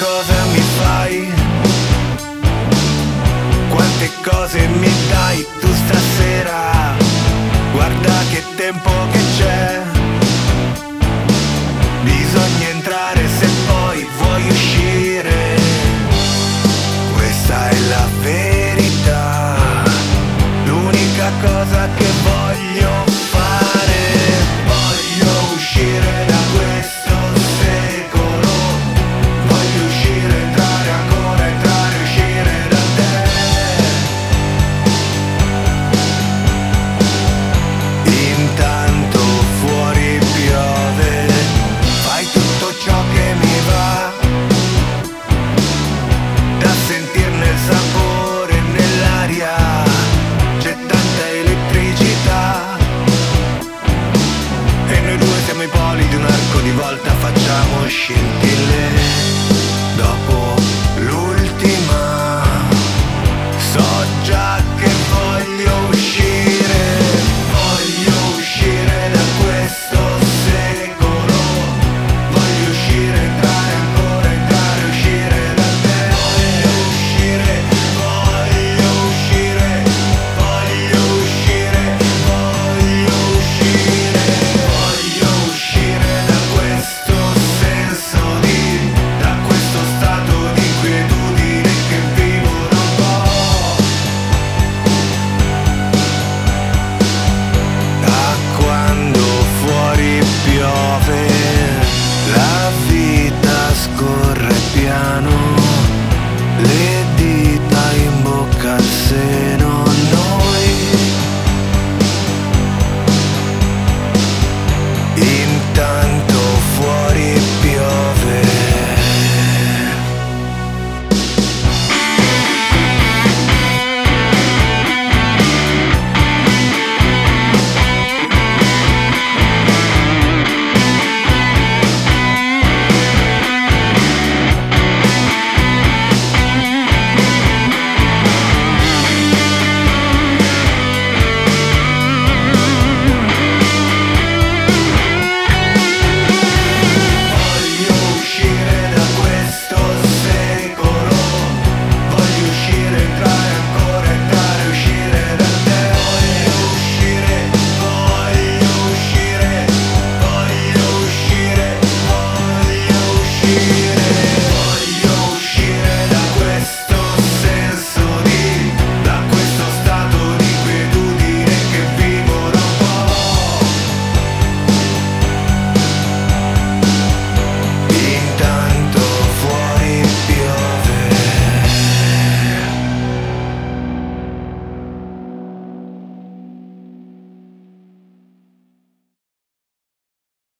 cosa mi fai? Quante cose mi dai tu stasera? Guarda che tempo che c'è. Bisogna entrare se poi vuoi uscire. Questa è la verità. L'unica cosa che voglio